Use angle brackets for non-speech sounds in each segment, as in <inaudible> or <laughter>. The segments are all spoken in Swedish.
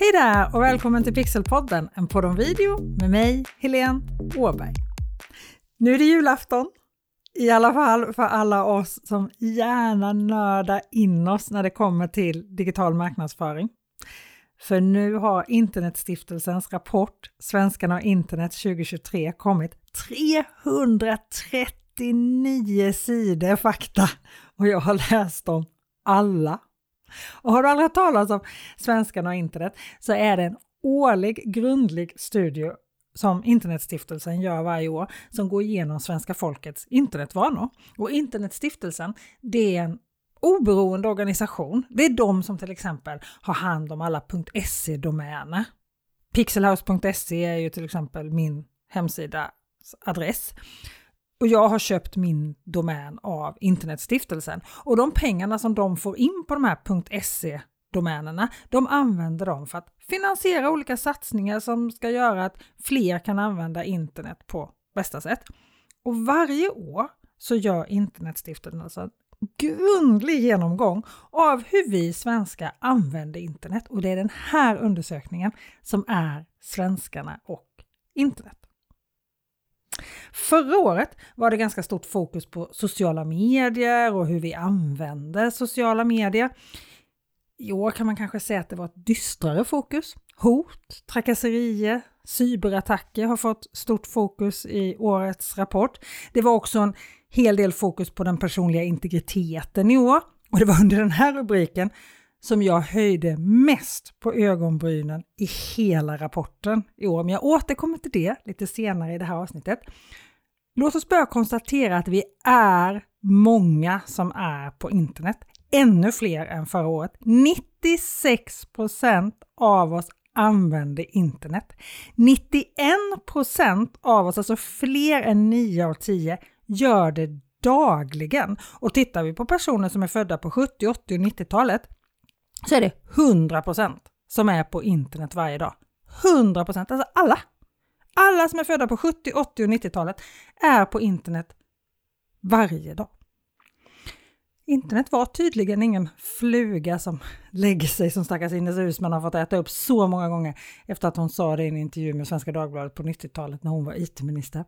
Hej där och välkommen till Pixelpodden, en podd om video med mig, Helene Åberg. Nu är det julafton, i alla fall för alla oss som gärna nördar in oss när det kommer till digital marknadsföring. För nu har Internetstiftelsens rapport Svenskarna och internet 2023 kommit 339 sidor fakta och jag har läst dem alla. Och har du aldrig hört talas om Svenskarna och internet så är det en årlig grundlig studie som Internetstiftelsen gör varje år som går igenom svenska folkets internetvanor. Och Internetstiftelsen det är en oberoende organisation. Det är de som till exempel har hand om alla .se-domäner. Pixelhouse.se är ju till exempel min hemsida adress. Och jag har köpt min domän av Internetstiftelsen. Och de pengarna som de får in på de här .se domänerna, de använder de för att finansiera olika satsningar som ska göra att fler kan använda internet på bästa sätt. Och varje år så gör Internetstiftelsen alltså grundlig genomgång av hur vi svenskar använder internet och det är den här undersökningen som är Svenskarna och internet. Förra året var det ganska stort fokus på sociala medier och hur vi använder sociala medier. I år kan man kanske säga att det var ett dystrare fokus. Hot, trakasserier, cyberattacker har fått stort fokus i årets rapport. Det var också en hel del fokus på den personliga integriteten i år och det var under den här rubriken som jag höjde mest på ögonbrynen i hela rapporten i år. Men jag återkommer till det lite senare i det här avsnittet. Låt oss börja konstatera att vi är många som är på internet. Ännu fler än förra året. 96% av oss använder internet. 91% av oss, alltså fler än 9 av 10, gör det dagligen. Och tittar vi på personer som är födda på 70, 80 och 90-talet så är det 100% som är på internet varje dag. 100% alltså alla! Alla som är födda på 70, 80 och 90-talet är på internet varje dag. Internet var tydligen ingen fluga som <laughs> lägger sig som stackars Ines Uusmann har fått äta upp så många gånger efter att hon sa det i en intervju med Svenska Dagbladet på 90-talet när hon var IT-minister.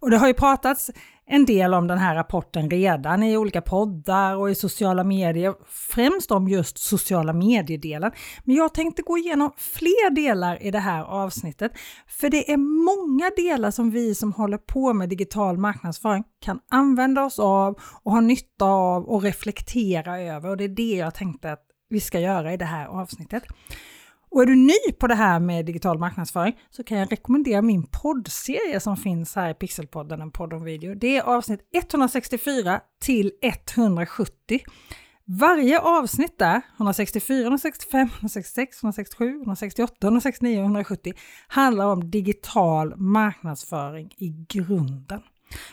Och det har ju pratats en del om den här rapporten redan i olika poddar och i sociala medier, främst om just sociala mediedelen. Men jag tänkte gå igenom fler delar i det här avsnittet, för det är många delar som vi som håller på med digital marknadsföring kan använda oss av och ha nytta av och reflektera över och det är det jag tänkte att vi ska göra i det här avsnittet. Och är du ny på det här med digital marknadsföring så kan jag rekommendera min poddserie som finns här i Pixelpodden, en podd om video. Det är avsnitt 164 till 170. Varje avsnitt där, 164, 165, 166, 167, 168, 169 och 170, handlar om digital marknadsföring i grunden.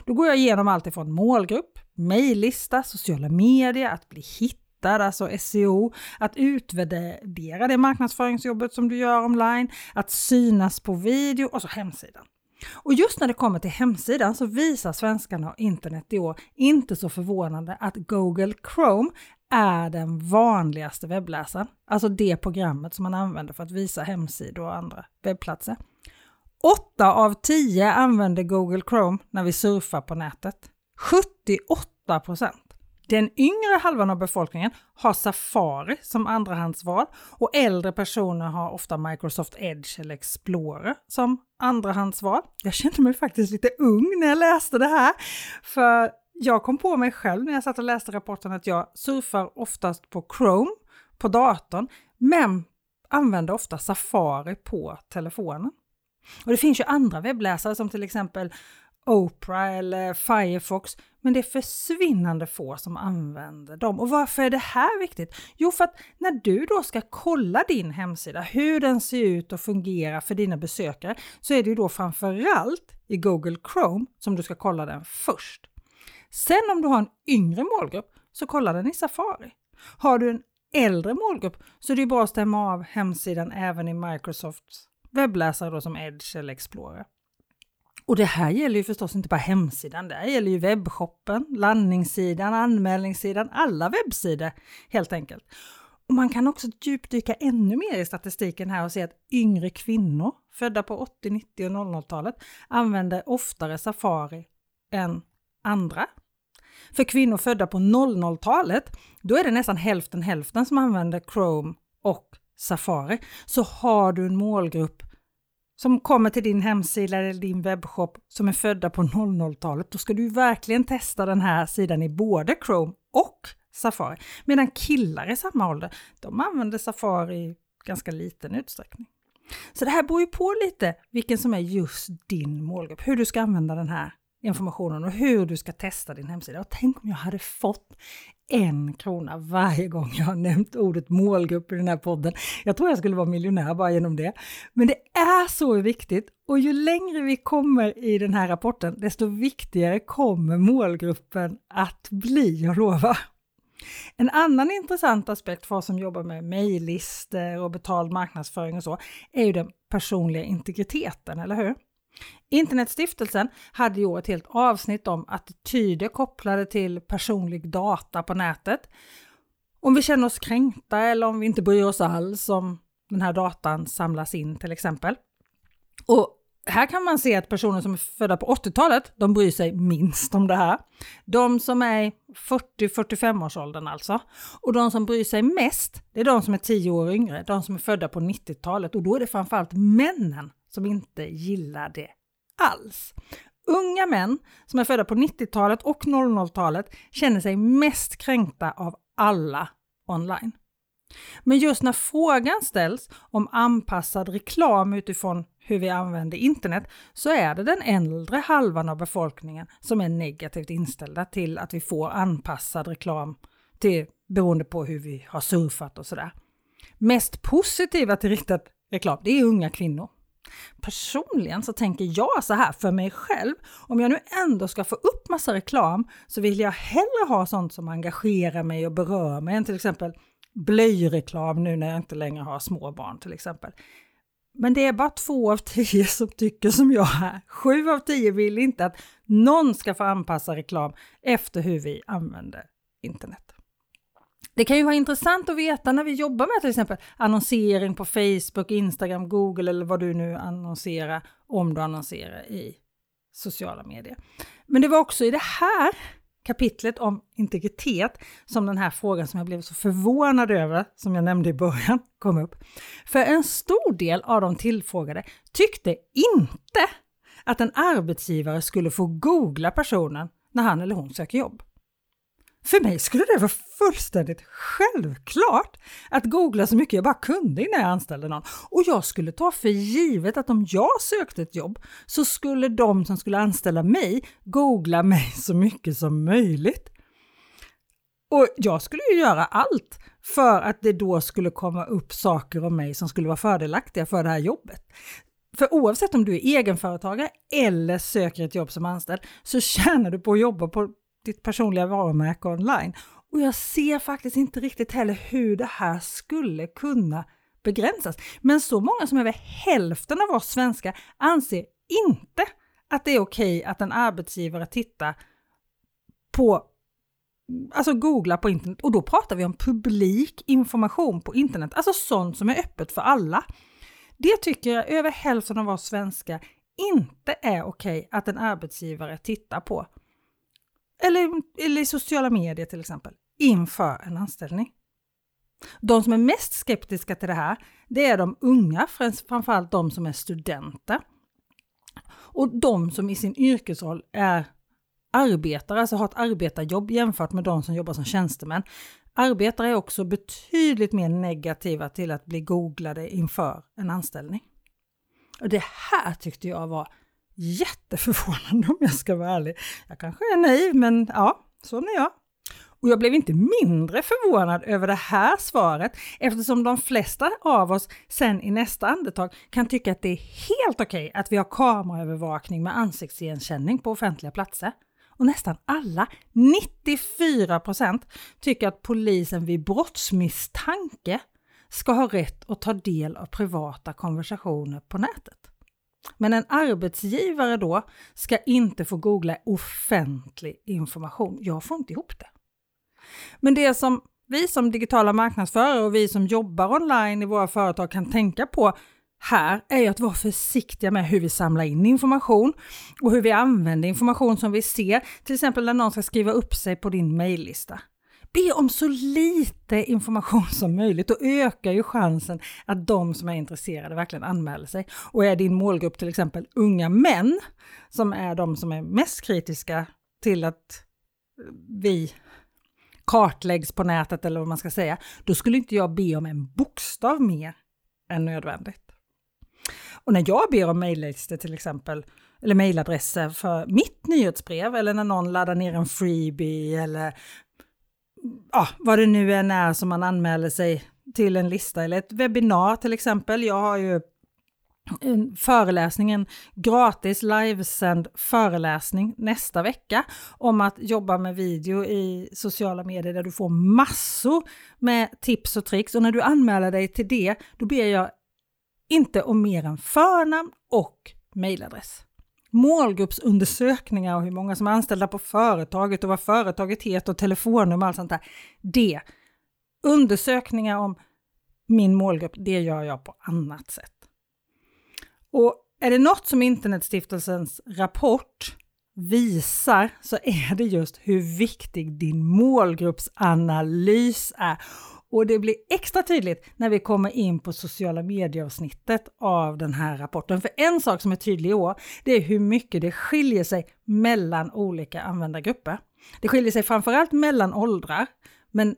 Då går jag igenom allt ifrån målgrupp, mejllista, sociala medier, att bli hittad där, alltså SEO, att utvärdera det marknadsföringsjobbet som du gör online, att synas på video och så hemsidan. Och just när det kommer till hemsidan så visar svenskarna och internet i år inte så förvånande att Google Chrome är den vanligaste webbläsaren, alltså det programmet som man använder för att visa hemsidor och andra webbplatser. 8 av 10 använder Google Chrome när vi surfar på nätet. 78 procent. Den yngre halvan av befolkningen har Safari som andrahandsval och äldre personer har ofta Microsoft Edge eller Explorer som andrahandsval. Jag kände mig faktiskt lite ung när jag läste det här, för jag kom på mig själv när jag satt och läste rapporten att jag surfar oftast på Chrome på datorn, men använder ofta Safari på telefonen. Och det finns ju andra webbläsare som till exempel Opera eller Firefox, men det är försvinnande få som använder dem. Och varför är det här viktigt? Jo, för att när du då ska kolla din hemsida, hur den ser ut och fungerar för dina besökare, så är det ju då framförallt i Google Chrome som du ska kolla den först. Sen om du har en yngre målgrupp så kolla den i Safari. Har du en äldre målgrupp så är det bra att stämma av hemsidan även i Microsofts webbläsare då som Edge eller Explorer. Och det här gäller ju förstås inte bara hemsidan, det här gäller ju webbshoppen, landningssidan, anmälningssidan, alla webbsidor helt enkelt. Och man kan också djupdyka ännu mer i statistiken här och se att yngre kvinnor födda på 80, 90 och 00-talet använder oftare Safari än andra. För kvinnor födda på 00-talet, då är det nästan hälften hälften som använder Chrome och Safari. Så har du en målgrupp som kommer till din hemsida eller din webbshop som är födda på 00-talet, då ska du verkligen testa den här sidan i både Chrome och Safari. Medan killar i samma ålder, de använder Safari i ganska liten utsträckning. Så det här beror ju på lite vilken som är just din målgrupp, hur du ska använda den här informationen och hur du ska testa din hemsida. Och tänk om jag hade fått en krona varje gång jag har nämnt ordet målgrupp i den här podden. Jag tror jag skulle vara miljonär bara genom det. Men det är så viktigt och ju längre vi kommer i den här rapporten, desto viktigare kommer målgruppen att bli, jag lovar. En annan intressant aspekt för oss som jobbar med mejllistor och betald marknadsföring och så, är ju den personliga integriteten, eller hur? Internetstiftelsen hade i år ett helt avsnitt om attityder kopplade till personlig data på nätet. Om vi känner oss kränkta eller om vi inte bryr oss alls om den här datan samlas in till exempel. Och här kan man se att personer som är födda på 80-talet, de bryr sig minst om det här. De som är 40-45 årsåldern alltså. Och de som bryr sig mest, det är de som är 10 år yngre, de som är födda på 90-talet. Och då är det framförallt männen som inte gillar det alls. Unga män som är födda på 90-talet och 00-talet känner sig mest kränkta av alla online. Men just när frågan ställs om anpassad reklam utifrån hur vi använder internet så är det den äldre halvan av befolkningen som är negativt inställda till att vi får anpassad reklam till, beroende på hur vi har surfat och sådär. Mest positiva till riktad reklam, det är unga kvinnor. Personligen så tänker jag så här för mig själv, om jag nu ändå ska få upp massa reklam så vill jag hellre ha sånt som engagerar mig och berör mig än till exempel blöjreklam nu när jag inte längre har små barn till exempel. Men det är bara två av tio som tycker som jag här. Sju av tio vill inte att någon ska få anpassa reklam efter hur vi använder internet. Det kan ju vara intressant att veta när vi jobbar med till exempel annonsering på Facebook, Instagram, Google eller vad du nu annonserar om du annonserar i sociala medier. Men det var också i det här kapitlet om integritet som den här frågan som jag blev så förvånad över, som jag nämnde i början, kom upp. För en stor del av de tillfrågade tyckte inte att en arbetsgivare skulle få googla personen när han eller hon söker jobb. För mig skulle det vara fullständigt självklart att googla så mycket jag bara kunde innan jag anställde någon. Och jag skulle ta för givet att om jag sökte ett jobb så skulle de som skulle anställa mig googla mig <laughs> så mycket som möjligt. Och jag skulle ju göra allt för att det då skulle komma upp saker om mig som skulle vara fördelaktiga för det här jobbet. För oavsett om du är egenföretagare eller söker ett jobb som anställd så tjänar du på att jobba på ditt personliga varumärke online. Och jag ser faktiskt inte riktigt heller hur det här skulle kunna begränsas. Men så många som över hälften av oss svenskar anser inte att det är okej att en arbetsgivare tittar på Alltså googlar på internet och då pratar vi om publik information på internet, alltså sånt som är öppet för alla. Det tycker jag över hälften av oss svenskar inte är okej att en arbetsgivare tittar på eller, eller i sociala medier till exempel, inför en anställning. De som är mest skeptiska till det här, det är de unga, framförallt de som är studenter. Och de som i sin yrkesroll är arbetare, alltså har ett arbetarjobb jämfört med de som jobbar som tjänstemän. Arbetare är också betydligt mer negativa till att bli googlade inför en anställning. Och det här tyckte jag var jätteförvånande om jag ska vara ärlig. Jag kanske är naiv, men ja, sån är jag. Och jag blev inte mindre förvånad över det här svaret eftersom de flesta av oss sen i nästa andetag kan tycka att det är helt okej att vi har kameraövervakning med ansiktsigenkänning på offentliga platser. Och nästan alla, 94% tycker att polisen vid brottsmisstanke ska ha rätt att ta del av privata konversationer på nätet. Men en arbetsgivare då ska inte få googla offentlig information. Jag får inte ihop det. Men det som vi som digitala marknadsförare och vi som jobbar online i våra företag kan tänka på här är att vara försiktiga med hur vi samlar in information och hur vi använder information som vi ser, till exempel när någon ska skriva upp sig på din mejllista. Be om så lite information som möjligt och ökar ju chansen att de som är intresserade verkligen anmäler sig. Och är din målgrupp till exempel unga män, som är de som är mest kritiska till att eh, vi kartläggs på nätet eller vad man ska säga, då skulle inte jag be om en bokstav mer än nödvändigt. Och när jag ber om mejllistor till exempel, eller mejladresser för mitt nyhetsbrev eller när någon laddar ner en freebie eller ja, vad det nu än är som man anmäler sig till en lista eller ett webbinar till exempel. Jag har ju eh, en föreläsning, en gratis livesänd föreläsning nästa vecka om att jobba med video i sociala medier där du får massor med tips och tricks och när du anmäler dig till det då ber jag inte om mer än förnamn och mejladress. Målgruppsundersökningar och hur många som är anställda på företaget och vad företaget heter och telefonnummer och allt sånt där. Det. Undersökningar om min målgrupp, det gör jag på annat sätt. Och är det något som Internetstiftelsens rapport visar så är det just hur viktig din målgruppsanalys är. Och det blir extra tydligt när vi kommer in på sociala medieavsnittet av den här rapporten. För en sak som är tydlig i år, det är hur mycket det skiljer sig mellan olika användargrupper. Det skiljer sig framförallt mellan åldrar, men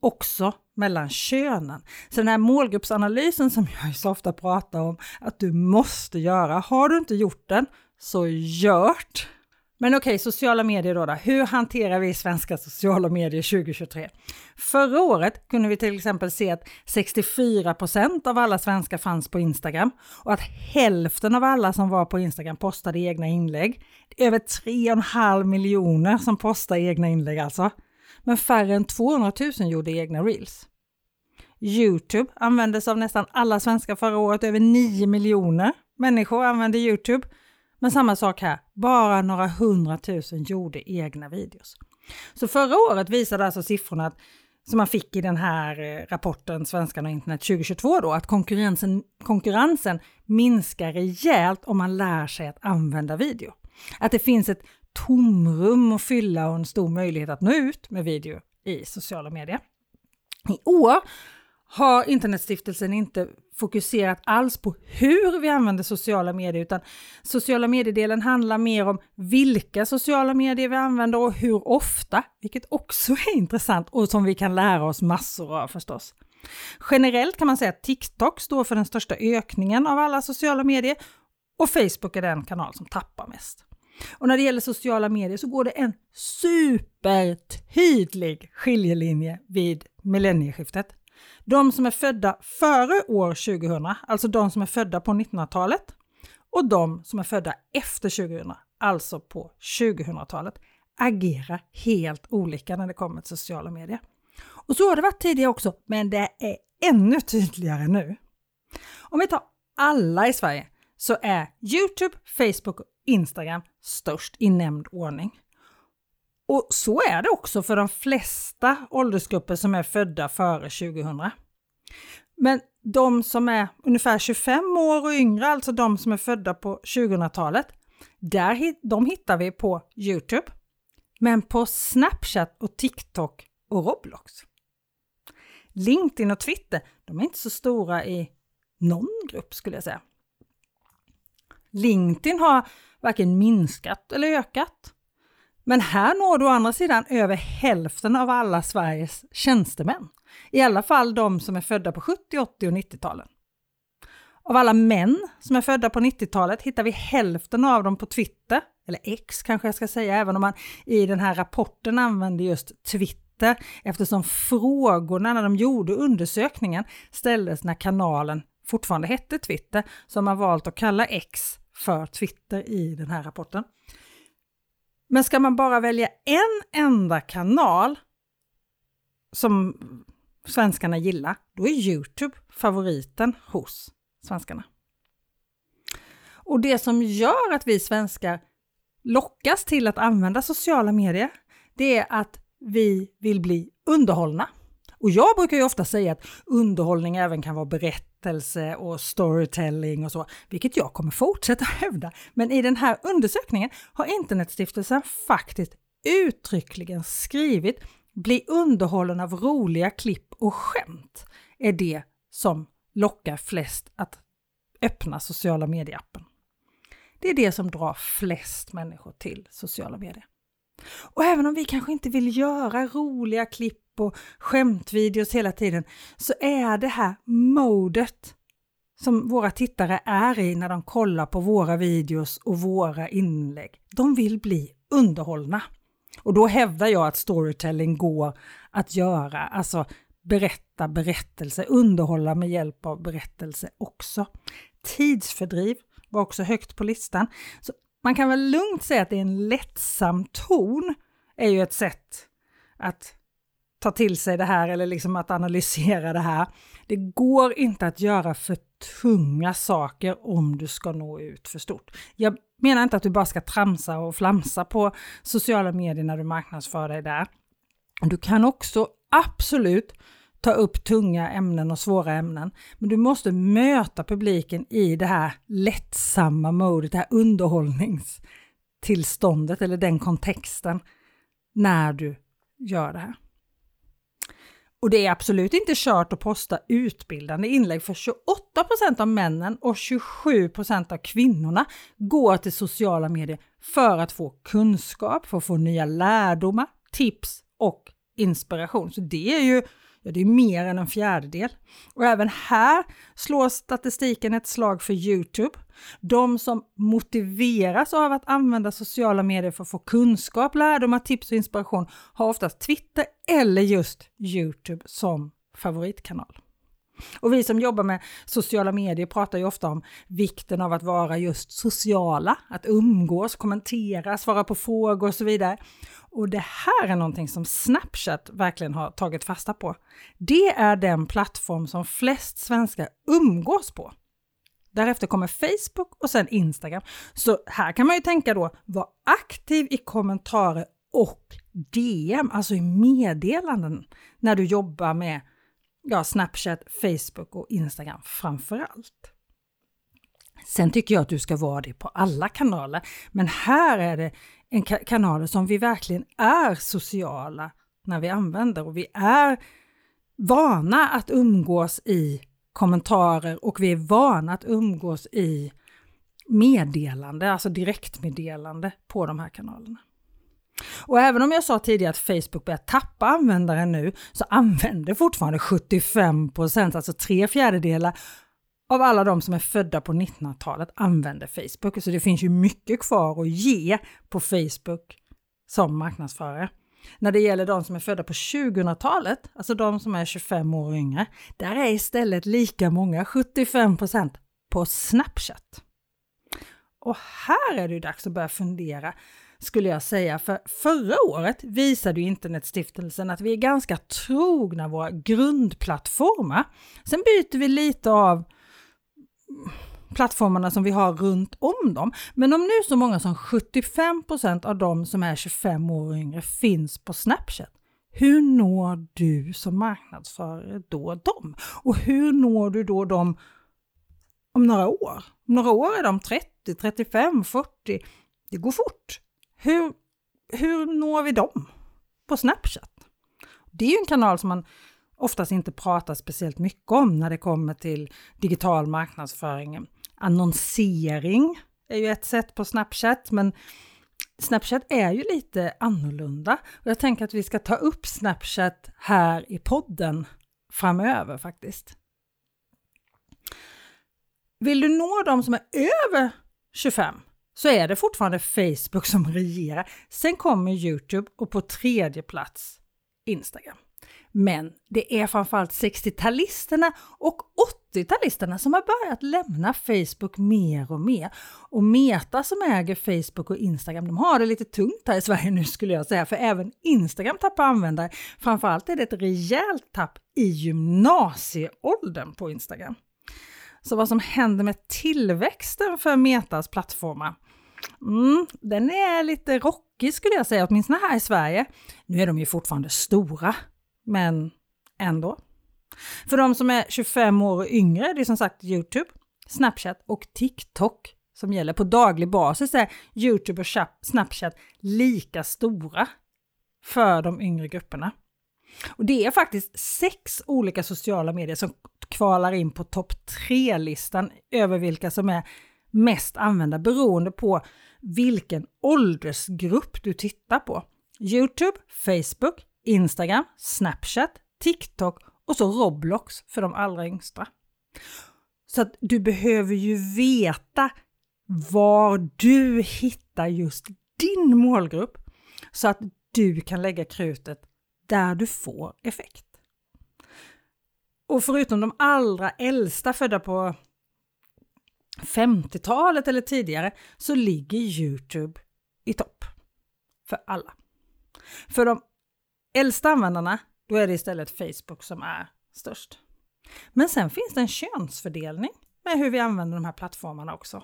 också mellan könen. Så den här målgruppsanalysen som jag så ofta pratar om att du måste göra, har du inte gjort den, så gör det. Men okej, okay, sociala medier då, då. Hur hanterar vi svenska sociala medier 2023? Förra året kunde vi till exempel se att 64 procent av alla svenskar fanns på Instagram och att hälften av alla som var på Instagram postade egna inlägg. Över 3,5 miljoner som postar egna inlägg alltså. Men färre än 200 000 gjorde egna reels. Youtube användes av nästan alla svenskar förra året, över 9 miljoner människor använde Youtube. Men samma sak här, bara några hundratusen gjorde egna videos. Så förra året visade alltså siffrorna att, som man fick i den här eh, rapporten Svenskarna och internet 2022 då, att konkurrensen, konkurrensen minskar rejält om man lär sig att använda video. Att det finns ett tomrum att fylla och en stor möjlighet att nå ut med video i sociala medier. I år har Internetstiftelsen inte fokuserat alls på hur vi använder sociala medier, utan sociala mediedelen handlar mer om vilka sociala medier vi använder och hur ofta, vilket också är intressant och som vi kan lära oss massor av förstås. Generellt kan man säga att TikTok står för den största ökningen av alla sociala medier och Facebook är den kanal som tappar mest. Och när det gäller sociala medier så går det en supertydlig skiljelinje vid millennieskiftet. De som är födda före år 2000, alltså de som är födda på 1900-talet, och de som är födda efter 2000, alltså på 2000-talet, agerar helt olika när det kommer till sociala medier. Och så har det varit tidigare också, men det är ännu tydligare nu. Om vi tar alla i Sverige så är Youtube, Facebook och Instagram störst i nämnd ordning. Och så är det också för de flesta åldersgrupper som är födda före 2000. Men de som är ungefär 25 år och yngre, alltså de som är födda på 2000-talet, där, de hittar vi på Youtube, men på Snapchat och TikTok och Roblox. LinkedIn och Twitter, de är inte så stora i någon grupp skulle jag säga. LinkedIn har varken minskat eller ökat. Men här når du å andra sidan över hälften av alla Sveriges tjänstemän. I alla fall de som är födda på 70, 80 och 90-talen. Av alla män som är födda på 90-talet hittar vi hälften av dem på Twitter, eller X kanske jag ska säga, även om man i den här rapporten använder just Twitter eftersom frågorna när de gjorde undersökningen ställdes när kanalen fortfarande hette Twitter, så har man valt att kalla X för Twitter i den här rapporten. Men ska man bara välja en enda kanal som svenskarna gillar, då är Youtube favoriten hos svenskarna. Och det som gör att vi svenskar lockas till att använda sociala medier, det är att vi vill bli underhållna och jag brukar ju ofta säga att underhållning även kan vara berättelse och storytelling och så, vilket jag kommer fortsätta <laughs> hävda. Men i den här undersökningen har Internetstiftelsen faktiskt uttryckligen skrivit bli underhållen av roliga klipp och skämt är det som lockar flest att öppna sociala medieappen. Det är det som drar flest människor till sociala medier. Och även om vi kanske inte vill göra roliga klipp och skämtvideos hela tiden så är det här modet som våra tittare är i när de kollar på våra videos och våra inlägg. De vill bli underhållna. Och då hävdar jag att storytelling går att göra, alltså berätta berättelse, underhålla med hjälp av berättelse också. Tidsfördriv var också högt på listan. Så man kan väl lugnt säga att det är en lättsam ton, är ju ett sätt att ta till sig det här eller liksom att analysera det här. Det går inte att göra för tunga saker om du ska nå ut för stort. Jag menar inte att du bara ska tramsa och flamsa på sociala medier när du marknadsför dig där. Du kan också absolut ta upp tunga ämnen och svåra ämnen. Men du måste möta publiken i det här lättsamma modet, det här underhållningstillståndet eller den kontexten när du gör det här. Och det är absolut inte kört att posta utbildande inlägg för 28 procent av männen och 27 procent av kvinnorna går till sociala medier för att få kunskap, för att få nya lärdomar, tips och inspiration. Så det är ju Ja, det är mer än en fjärdedel. Och även här slår statistiken ett slag för Youtube. De som motiveras av att använda sociala medier för att få kunskap, lärdomar, tips och inspiration har oftast Twitter eller just Youtube som favoritkanal. Och vi som jobbar med sociala medier pratar ju ofta om vikten av att vara just sociala, att umgås, kommentera, svara på frågor och så vidare. Och det här är någonting som Snapchat verkligen har tagit fasta på. Det är den plattform som flest svenskar umgås på. Därefter kommer Facebook och sen Instagram. Så här kan man ju tänka då, var aktiv i kommentarer och DM, alltså i meddelanden, när du jobbar med ja, Snapchat, Facebook och Instagram framför allt. Sen tycker jag att du ska vara det på alla kanaler, men här är det en ka kanaler som vi verkligen är sociala när vi använder och vi är vana att umgås i kommentarer och vi är vana att umgås i meddelande, alltså direktmeddelande på de här kanalerna. Och även om jag sa tidigare att Facebook börjar tappa användare nu så använder fortfarande 75% alltså tre fjärdedelar av alla de som är födda på 1900-talet använder Facebook. Så det finns ju mycket kvar att ge på Facebook som marknadsförare. När det gäller de som är födda på 2000-talet, alltså de som är 25 år yngre, där är istället lika många, 75% på Snapchat. Och här är det dags att börja fundera skulle jag säga. För förra året visade ju Internetstiftelsen att vi är ganska trogna våra grundplattformar. Sen byter vi lite av plattformarna som vi har runt om dem. Men om nu så många som 75% av de som är 25 år och yngre finns på Snapchat, hur når du som marknadsförare då dem? Och hur når du då dem om några år? Om några år är de 30, 35, 40. Det går fort. Hur, hur når vi dem på Snapchat? Det är ju en kanal som man oftast inte pratar speciellt mycket om när det kommer till digital marknadsföring. Annonsering är ju ett sätt på Snapchat, men Snapchat är ju lite annorlunda och jag tänker att vi ska ta upp Snapchat här i podden framöver faktiskt. Vill du nå de som är över 25 så är det fortfarande Facebook som regerar. Sen kommer Youtube och på tredje plats Instagram. Men det är framförallt 60-talisterna och 80-talisterna som har börjat lämna Facebook mer och mer. Och Meta som äger Facebook och Instagram, de har det lite tungt här i Sverige nu skulle jag säga, för även Instagram tappar användare. Framförallt är det ett rejält tapp i gymnasieåldern på Instagram. Så vad som händer med tillväxten för Metas plattformar? Mm, den är lite rockig skulle jag säga, åtminstone här i Sverige. Nu är de ju fortfarande stora, men ändå. För de som är 25 år och yngre, det är som sagt Youtube, Snapchat och TikTok som gäller. På daglig basis är Youtube och Snapchat lika stora för de yngre grupperna. Och det är faktiskt sex olika sociala medier som kvalar in på topp tre-listan över vilka som är mest använda beroende på vilken åldersgrupp du tittar på. Youtube, Facebook, Instagram, Snapchat, TikTok och så Roblox för de allra yngsta. Så att du behöver ju veta var du hittar just din målgrupp så att du kan lägga krutet där du får effekt. Och förutom de allra äldsta födda på 50-talet eller tidigare så ligger Youtube i topp för alla. För de äldsta användarna, då är det istället Facebook som är störst. Men sen finns det en könsfördelning med hur vi använder de här plattformarna också.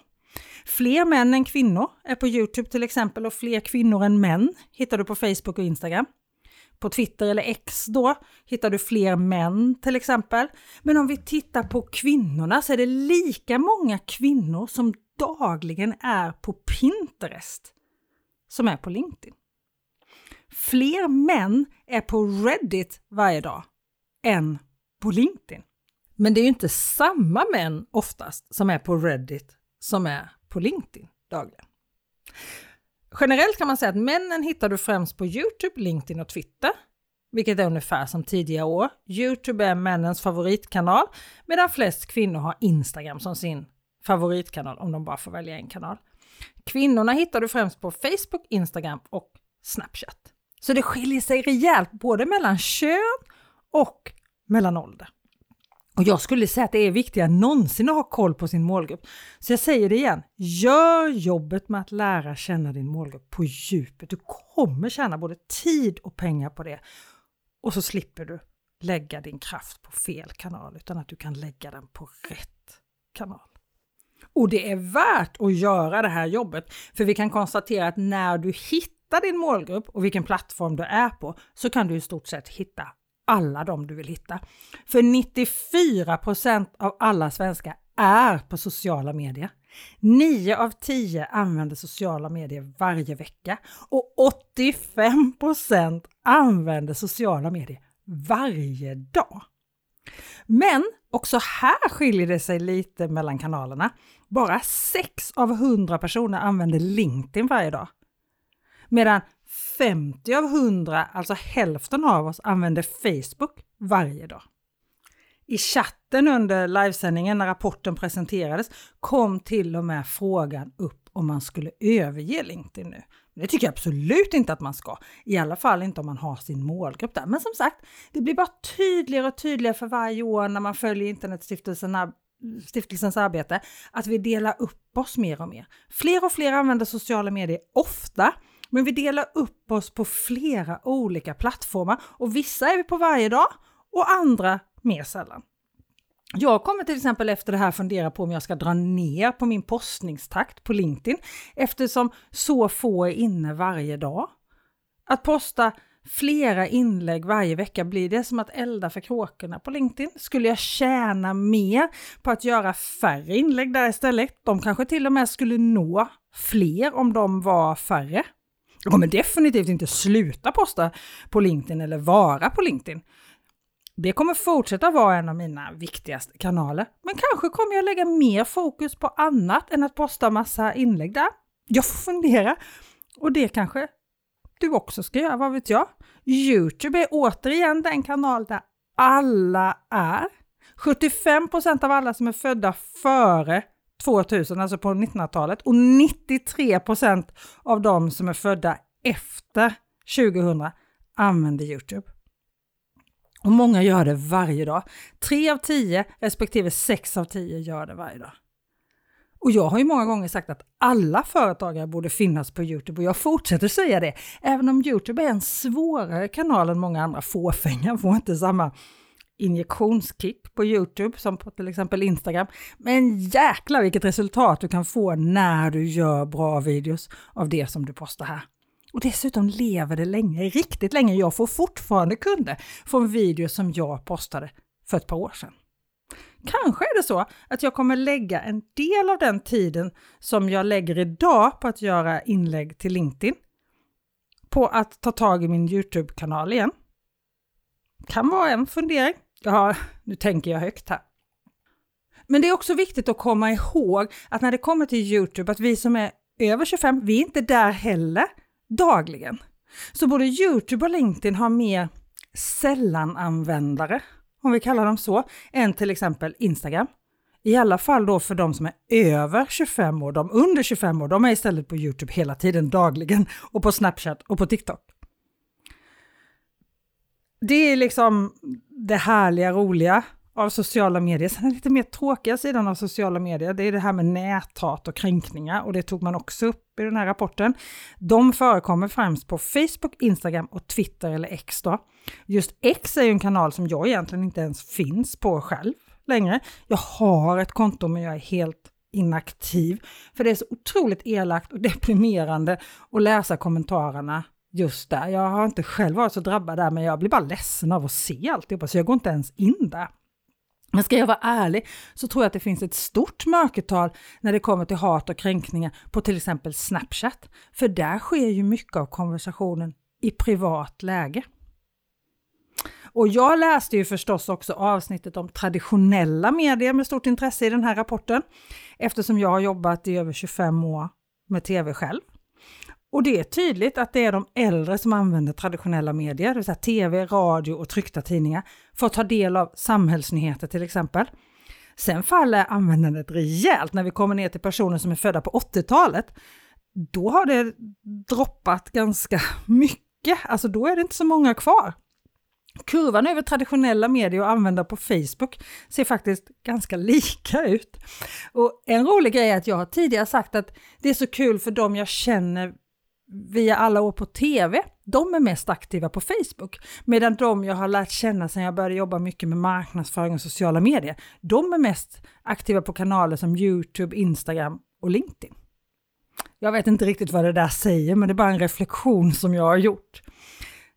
Fler män än kvinnor är på Youtube till exempel och fler kvinnor än män hittar du på Facebook och Instagram. På Twitter eller X då hittar du fler män till exempel. Men om vi tittar på kvinnorna så är det lika många kvinnor som dagligen är på Pinterest som är på LinkedIn. Fler män är på Reddit varje dag än på LinkedIn. Men det är ju inte samma män oftast som är på Reddit som är på LinkedIn dagligen. Generellt kan man säga att männen hittar du främst på Youtube, LinkedIn och Twitter, vilket är ungefär som tidigare år. Youtube är männens favoritkanal medan flest kvinnor har Instagram som sin favoritkanal om de bara får välja en kanal. Kvinnorna hittar du främst på Facebook, Instagram och Snapchat. Så det skiljer sig rejält både mellan kön och mellan ålder. Och jag skulle säga att det är viktigare än någonsin att ha koll på sin målgrupp. Så jag säger det igen, gör jobbet med att lära känna din målgrupp på djupet. Du kommer tjäna både tid och pengar på det. Och så slipper du lägga din kraft på fel kanal utan att du kan lägga den på rätt kanal. Och det är värt att göra det här jobbet, för vi kan konstatera att när du hittar din målgrupp och vilken plattform du är på så kan du i stort sett hitta alla de du vill hitta. För 94% av alla svenskar är på sociala medier. 9 av 10 använder sociala medier varje vecka och 85% använder sociala medier varje dag. Men också här skiljer det sig lite mellan kanalerna. Bara 6 av 100 personer använder LinkedIn varje dag. Medan 50 av 100, alltså hälften av oss, använder Facebook varje dag. I chatten under livesändningen när rapporten presenterades kom till och med frågan upp om man skulle överge LinkedIn nu. Det tycker jag absolut inte att man ska, i alla fall inte om man har sin målgrupp där. Men som sagt, det blir bara tydligare och tydligare för varje år när man följer Internetstiftelsens arbete att vi delar upp oss mer och mer. Fler och fler använder sociala medier ofta men vi delar upp oss på flera olika plattformar och vissa är vi på varje dag och andra mer sällan. Jag kommer till exempel efter det här fundera på om jag ska dra ner på min postningstakt på LinkedIn eftersom så få är inne varje dag. Att posta flera inlägg varje vecka, blir det som att elda för kråkorna på LinkedIn? Skulle jag tjäna mer på att göra färre inlägg där istället? De kanske till och med skulle nå fler om de var färre. Jag kommer definitivt inte sluta posta på LinkedIn eller vara på LinkedIn. Det kommer fortsätta vara en av mina viktigaste kanaler, men kanske kommer jag lägga mer fokus på annat än att posta massa inlägg där. Jag får fundera och det kanske du också ska göra, vad vet jag? Youtube är återigen den kanal där alla är. 75% av alla som är födda före 2000, alltså på 1900-talet, och 93% av de som är födda efter 2000 använder Youtube. Och många gör det varje dag. Tre av tio respektive sex av tio gör det varje dag. Och jag har ju många gånger sagt att alla företagare borde finnas på Youtube och jag fortsätter säga det. Även om Youtube är en svårare kanal än många andra fåfänga, får inte samma injektionskick på Youtube som på till exempel Instagram. Men jäklar vilket resultat du kan få när du gör bra videos av det som du postar här. Och dessutom lever det länge, riktigt länge. Jag får fortfarande kunder från videos som jag postade för ett par år sedan. Kanske är det så att jag kommer lägga en del av den tiden som jag lägger idag på att göra inlägg till LinkedIn på att ta tag i min Youtube-kanal igen. Kan vara en fundering. Ja, nu tänker jag högt här. Men det är också viktigt att komma ihåg att när det kommer till Youtube, att vi som är över 25, vi är inte där heller dagligen. Så både Youtube och LinkedIn har mer sällan-användare, om vi kallar dem så, än till exempel Instagram. I alla fall då för de som är över 25 år. De under 25 år, de är istället på Youtube hela tiden, dagligen, och på Snapchat och på TikTok. Det är liksom det härliga, roliga av sociala medier. Sen den lite mer tråkiga sidan av sociala medier, det är det här med näthat och kränkningar och det tog man också upp i den här rapporten. De förekommer främst på Facebook, Instagram och Twitter eller X då. Just X är ju en kanal som jag egentligen inte ens finns på själv längre. Jag har ett konto men jag är helt inaktiv. För det är så otroligt elakt och <laughs> deprimerande att läsa kommentarerna just där. Jag har inte själv varit så drabbad där men jag blir bara ledsen av att se alltihopa så jag går inte ens in där. Men ska jag vara ärlig så tror jag att det finns ett stort mörkertal när det kommer till hat och kränkningar på till exempel Snapchat. För där sker ju mycket av konversationen i privat läge. Och jag läste ju förstås också avsnittet om traditionella medier med stort intresse i den här rapporten eftersom jag har jobbat i över 25 år med tv själv. Och det är tydligt att det är de äldre som använder traditionella medier, det vill säga tv, radio och tryckta tidningar, för att ta del av samhällsnyheter till exempel. Sen faller användandet rejält när vi kommer ner till personer som är födda på 80-talet. Då har det droppat ganska <laughs> mycket, alltså då är det inte så många kvar. Kurvan över traditionella medier och användare på Facebook ser faktiskt ganska <laughs> lika ut. Och en rolig grej är att jag har tidigare sagt att det är så kul för dem jag känner via alla år på TV, de är mest aktiva på Facebook. Medan de jag har lärt känna sedan jag började jobba mycket med marknadsföring och sociala medier, de är mest aktiva på kanaler som Youtube, Instagram och LinkedIn. Jag vet inte riktigt vad det där säger, men det är bara en reflektion som jag har gjort.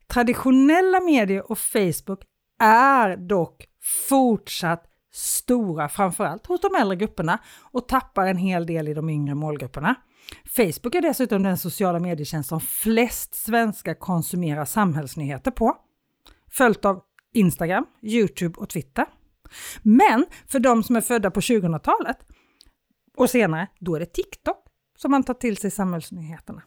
Traditionella medier och Facebook är dock fortsatt stora, framförallt hos de äldre grupperna och tappar en hel del i de yngre målgrupperna. Facebook är dessutom den sociala medietjänst som flest svenskar konsumerar samhällsnyheter på, följt av Instagram, Youtube och Twitter. Men för de som är födda på 2000-talet och senare, då är det TikTok som man tar till sig samhällsnyheterna.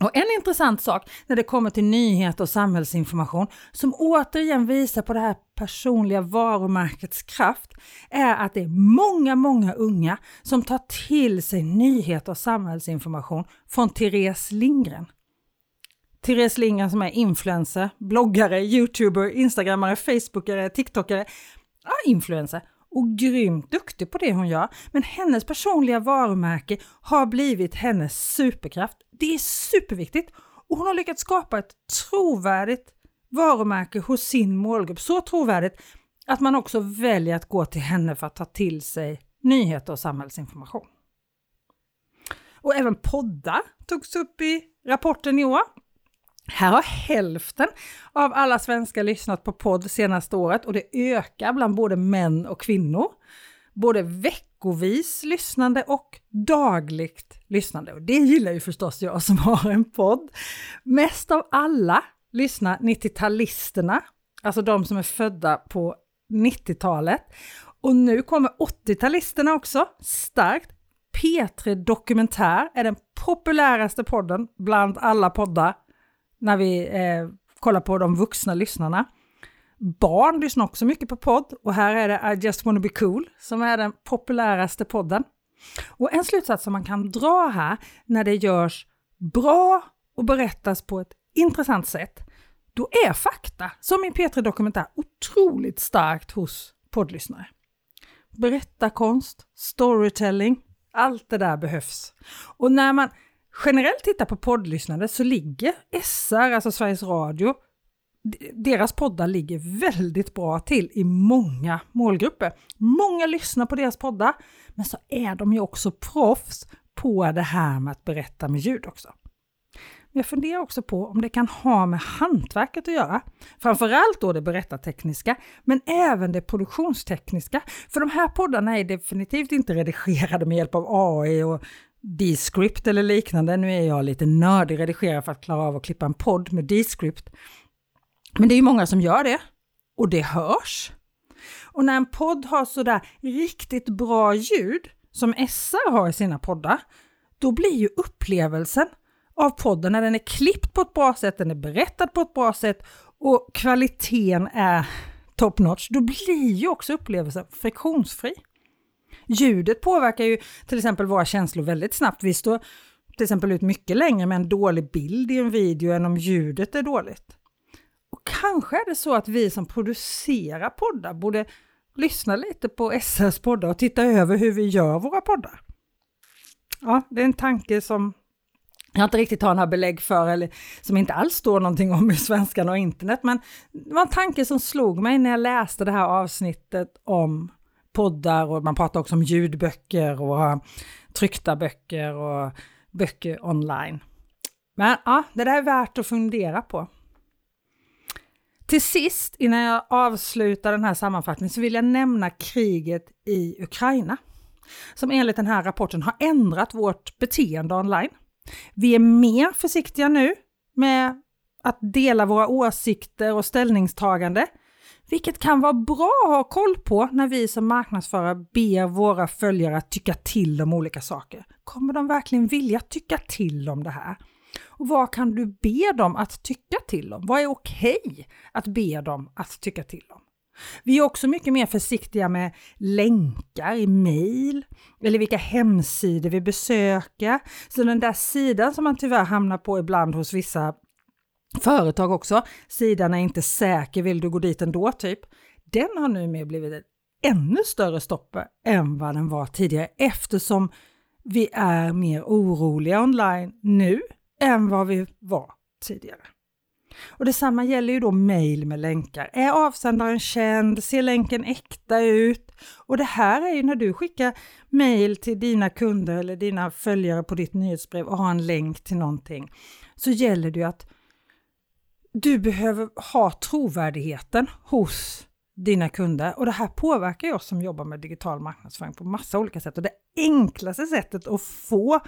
Och en intressant sak när det kommer till nyheter och samhällsinformation som återigen visar på det här personliga varumärkets kraft är att det är många, många unga som tar till sig nyheter och samhällsinformation från Therese Lindgren. Therese Lindgren som är influencer, bloggare, youtuber, instagrammare, facebookare, tiktokare, ja, influencer och grymt duktig på det hon gör. Men hennes personliga varumärke har blivit hennes superkraft. Det är superviktigt och hon har lyckats skapa ett trovärdigt varumärke hos sin målgrupp. Så trovärdigt att man också väljer att gå till henne för att ta till sig nyheter och samhällsinformation. Och även poddar togs upp i rapporten i år. Här har hälften av alla svenskar lyssnat på podd senaste året och det ökar bland både män och kvinnor. Både veckovis lyssnande och dagligt lyssnande. Och det gillar ju förstås jag som har en podd. Mest av alla lyssnar 90-talisterna, alltså de som är födda på 90-talet. Och nu kommer 80-talisterna också, starkt. P3 Dokumentär är den populäraste podden bland alla poddar när vi eh, kollar på de vuxna lyssnarna. Barn lyssnar också mycket på podd och här är det I just wanna be cool som är den populäraste podden. Och en slutsats som man kan dra här när det görs bra och berättas på ett intressant sätt, då är fakta, som i P3 Dokumentär, otroligt starkt hos poddlyssnare. Berättarkonst, storytelling, allt det där behövs. Och när man generellt tittar på poddlyssnande så ligger SR, alltså Sveriges Radio, deras poddar ligger väldigt bra till i många målgrupper. Många lyssnar på deras poddar, men så är de ju också proffs på det här med att berätta med ljud också. Men jag funderar också på om det kan ha med hantverket att göra. Framförallt då det berättartekniska, men även det produktionstekniska. För de här poddarna är definitivt inte redigerade med hjälp av AI och Descript eller liknande. Nu är jag lite nördig redigerare för att klara av att klippa en podd med Descript. Men det är ju många som gör det och det hörs. Och när en podd har sådär riktigt bra ljud som SR har i sina poddar, då blir ju upplevelsen av podden när den är klippt på ett bra sätt, den är berättad på ett bra sätt och kvaliteten är top notch, då blir ju också upplevelsen friktionsfri. Ljudet påverkar ju till exempel våra känslor väldigt snabbt. Vi står till exempel ut mycket längre med en dålig bild i en video än om ljudet är dåligt. Och kanske är det så att vi som producerar poddar borde lyssna lite på SRs poddar och titta över hur vi gör våra poddar. Ja, det är en tanke som jag inte riktigt har några belägg för eller som inte alls står någonting om i Svenskan och internet. Men det var en tanke som slog mig när jag läste det här avsnittet om poddar och man pratar också om ljudböcker och tryckta böcker och böcker online. Men ja, det där är värt att fundera på. Till sist, innan jag avslutar den här sammanfattningen, så vill jag nämna kriget i Ukraina. Som enligt den här rapporten har ändrat vårt beteende online. Vi är mer försiktiga nu med att dela våra åsikter och ställningstagande, vilket kan vara bra att ha koll på när vi som marknadsförare ber våra följare att tycka till om olika saker. Kommer de verkligen vilja tycka till om det här? Och vad kan du be dem att tycka till om? Vad är okej okay att be dem att tycka till om? Vi är också mycket mer försiktiga med länkar i mejl eller vilka hemsidor vi besöker. Så den där sidan som man tyvärr hamnar på ibland hos vissa företag också, sidan är inte säker, vill du gå dit ändå typ. Den har numera blivit ett ännu större stoppe än vad den var tidigare eftersom vi är mer oroliga online nu än vad vi var tidigare. Och detsamma gäller ju då mejl med länkar. Är avsändaren känd? Ser länken äkta ut? Och det här är ju när du skickar mejl till dina kunder eller dina följare på ditt nyhetsbrev och har en länk till någonting, så gäller det ju att du behöver ha trovärdigheten hos dina kunder och det här påverkar ju oss som jobbar med digital marknadsföring på massa olika sätt och det enklaste sättet att få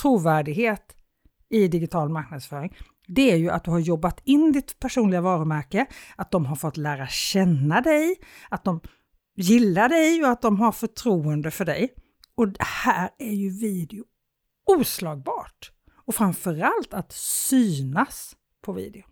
trovärdighet i digital marknadsföring det är ju att du har jobbat in ditt personliga varumärke, att de har fått lära känna dig, att de gillar dig och att de har förtroende för dig. Och här är ju video oslagbart. Och framförallt att synas på video.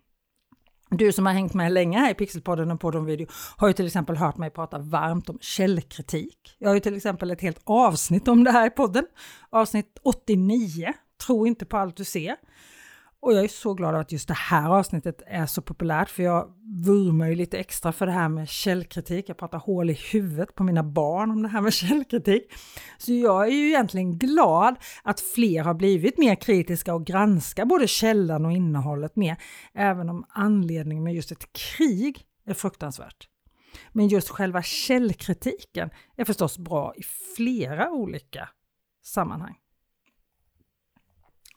Du som har hängt med länge här i Pixelpodden och på de video har ju till exempel hört mig prata varmt om källkritik. Jag har ju till exempel ett helt avsnitt om det här i podden. Avsnitt 89, Tro inte på allt du ser. Och jag är så glad att just det här avsnittet är så populärt för jag vurmar ju lite extra för det här med källkritik. Jag pratar hål i huvudet på mina barn om det här med källkritik. Så jag är ju egentligen glad att fler har blivit mer kritiska och granskar både källan och innehållet mer, även om anledningen med just ett krig är fruktansvärt. Men just själva källkritiken är förstås bra i flera olika sammanhang.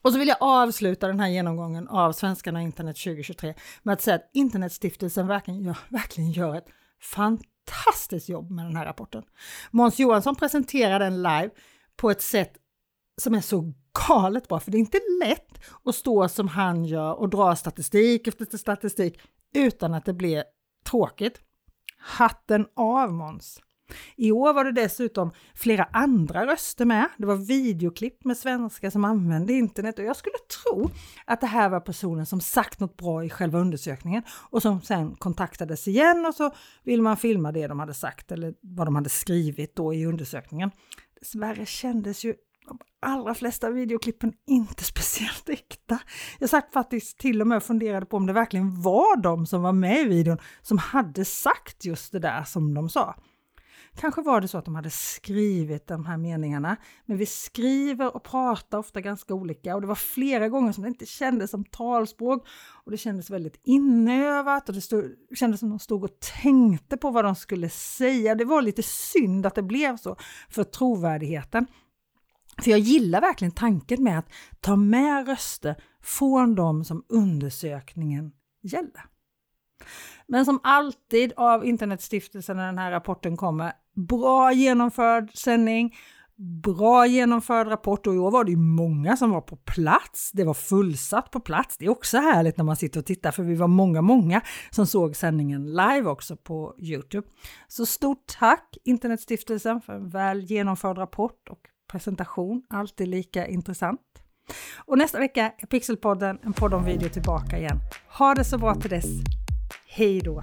Och så vill jag avsluta den här genomgången av Svenskarna och internet 2023 med att säga att Internetstiftelsen verkligen gör, verkligen gör ett fantastiskt jobb med den här rapporten. Måns Johansson presenterar den live på ett sätt som är så galet bra, för det är inte lätt att stå som han gör och dra statistik efter statistik utan att det blir tråkigt. Hatten av Måns! I år var det dessutom flera andra röster med. Det var videoklipp med svenskar som använde internet och jag skulle tro att det här var personer som sagt något bra i själva undersökningen och som sen kontaktades igen och så vill man filma det de hade sagt eller vad de hade skrivit då i undersökningen. Dessvärre kändes ju de allra flesta videoklippen inte <laughs> speciellt äkta. Jag satt faktiskt till och med och funderade på om det verkligen var de som var med i videon som hade sagt just det där som de sa. Kanske var det så att de hade skrivit de här meningarna, men vi skriver och pratar ofta ganska olika och det var flera gånger som det inte kändes som talspråk och det kändes väldigt inövat och det stod, kändes som de stod och tänkte på vad de skulle säga. Det var lite synd att det blev så för trovärdigheten. För jag gillar verkligen tanken med att ta med röster från de som undersökningen gäller. Men som alltid av Internetstiftelsen när den här rapporten kommer, bra genomförd sändning, bra genomförd rapport och i år var det ju många som var på plats. Det var fullsatt på plats. Det är också härligt när man sitter och tittar för vi var många, många som såg sändningen live också på Youtube. Så stort tack Internetstiftelsen för en väl genomförd rapport och presentation. Alltid lika intressant. Och nästa vecka är Pixelpodden, en podd om video tillbaka igen. Ha det så bra till dess. Hej då!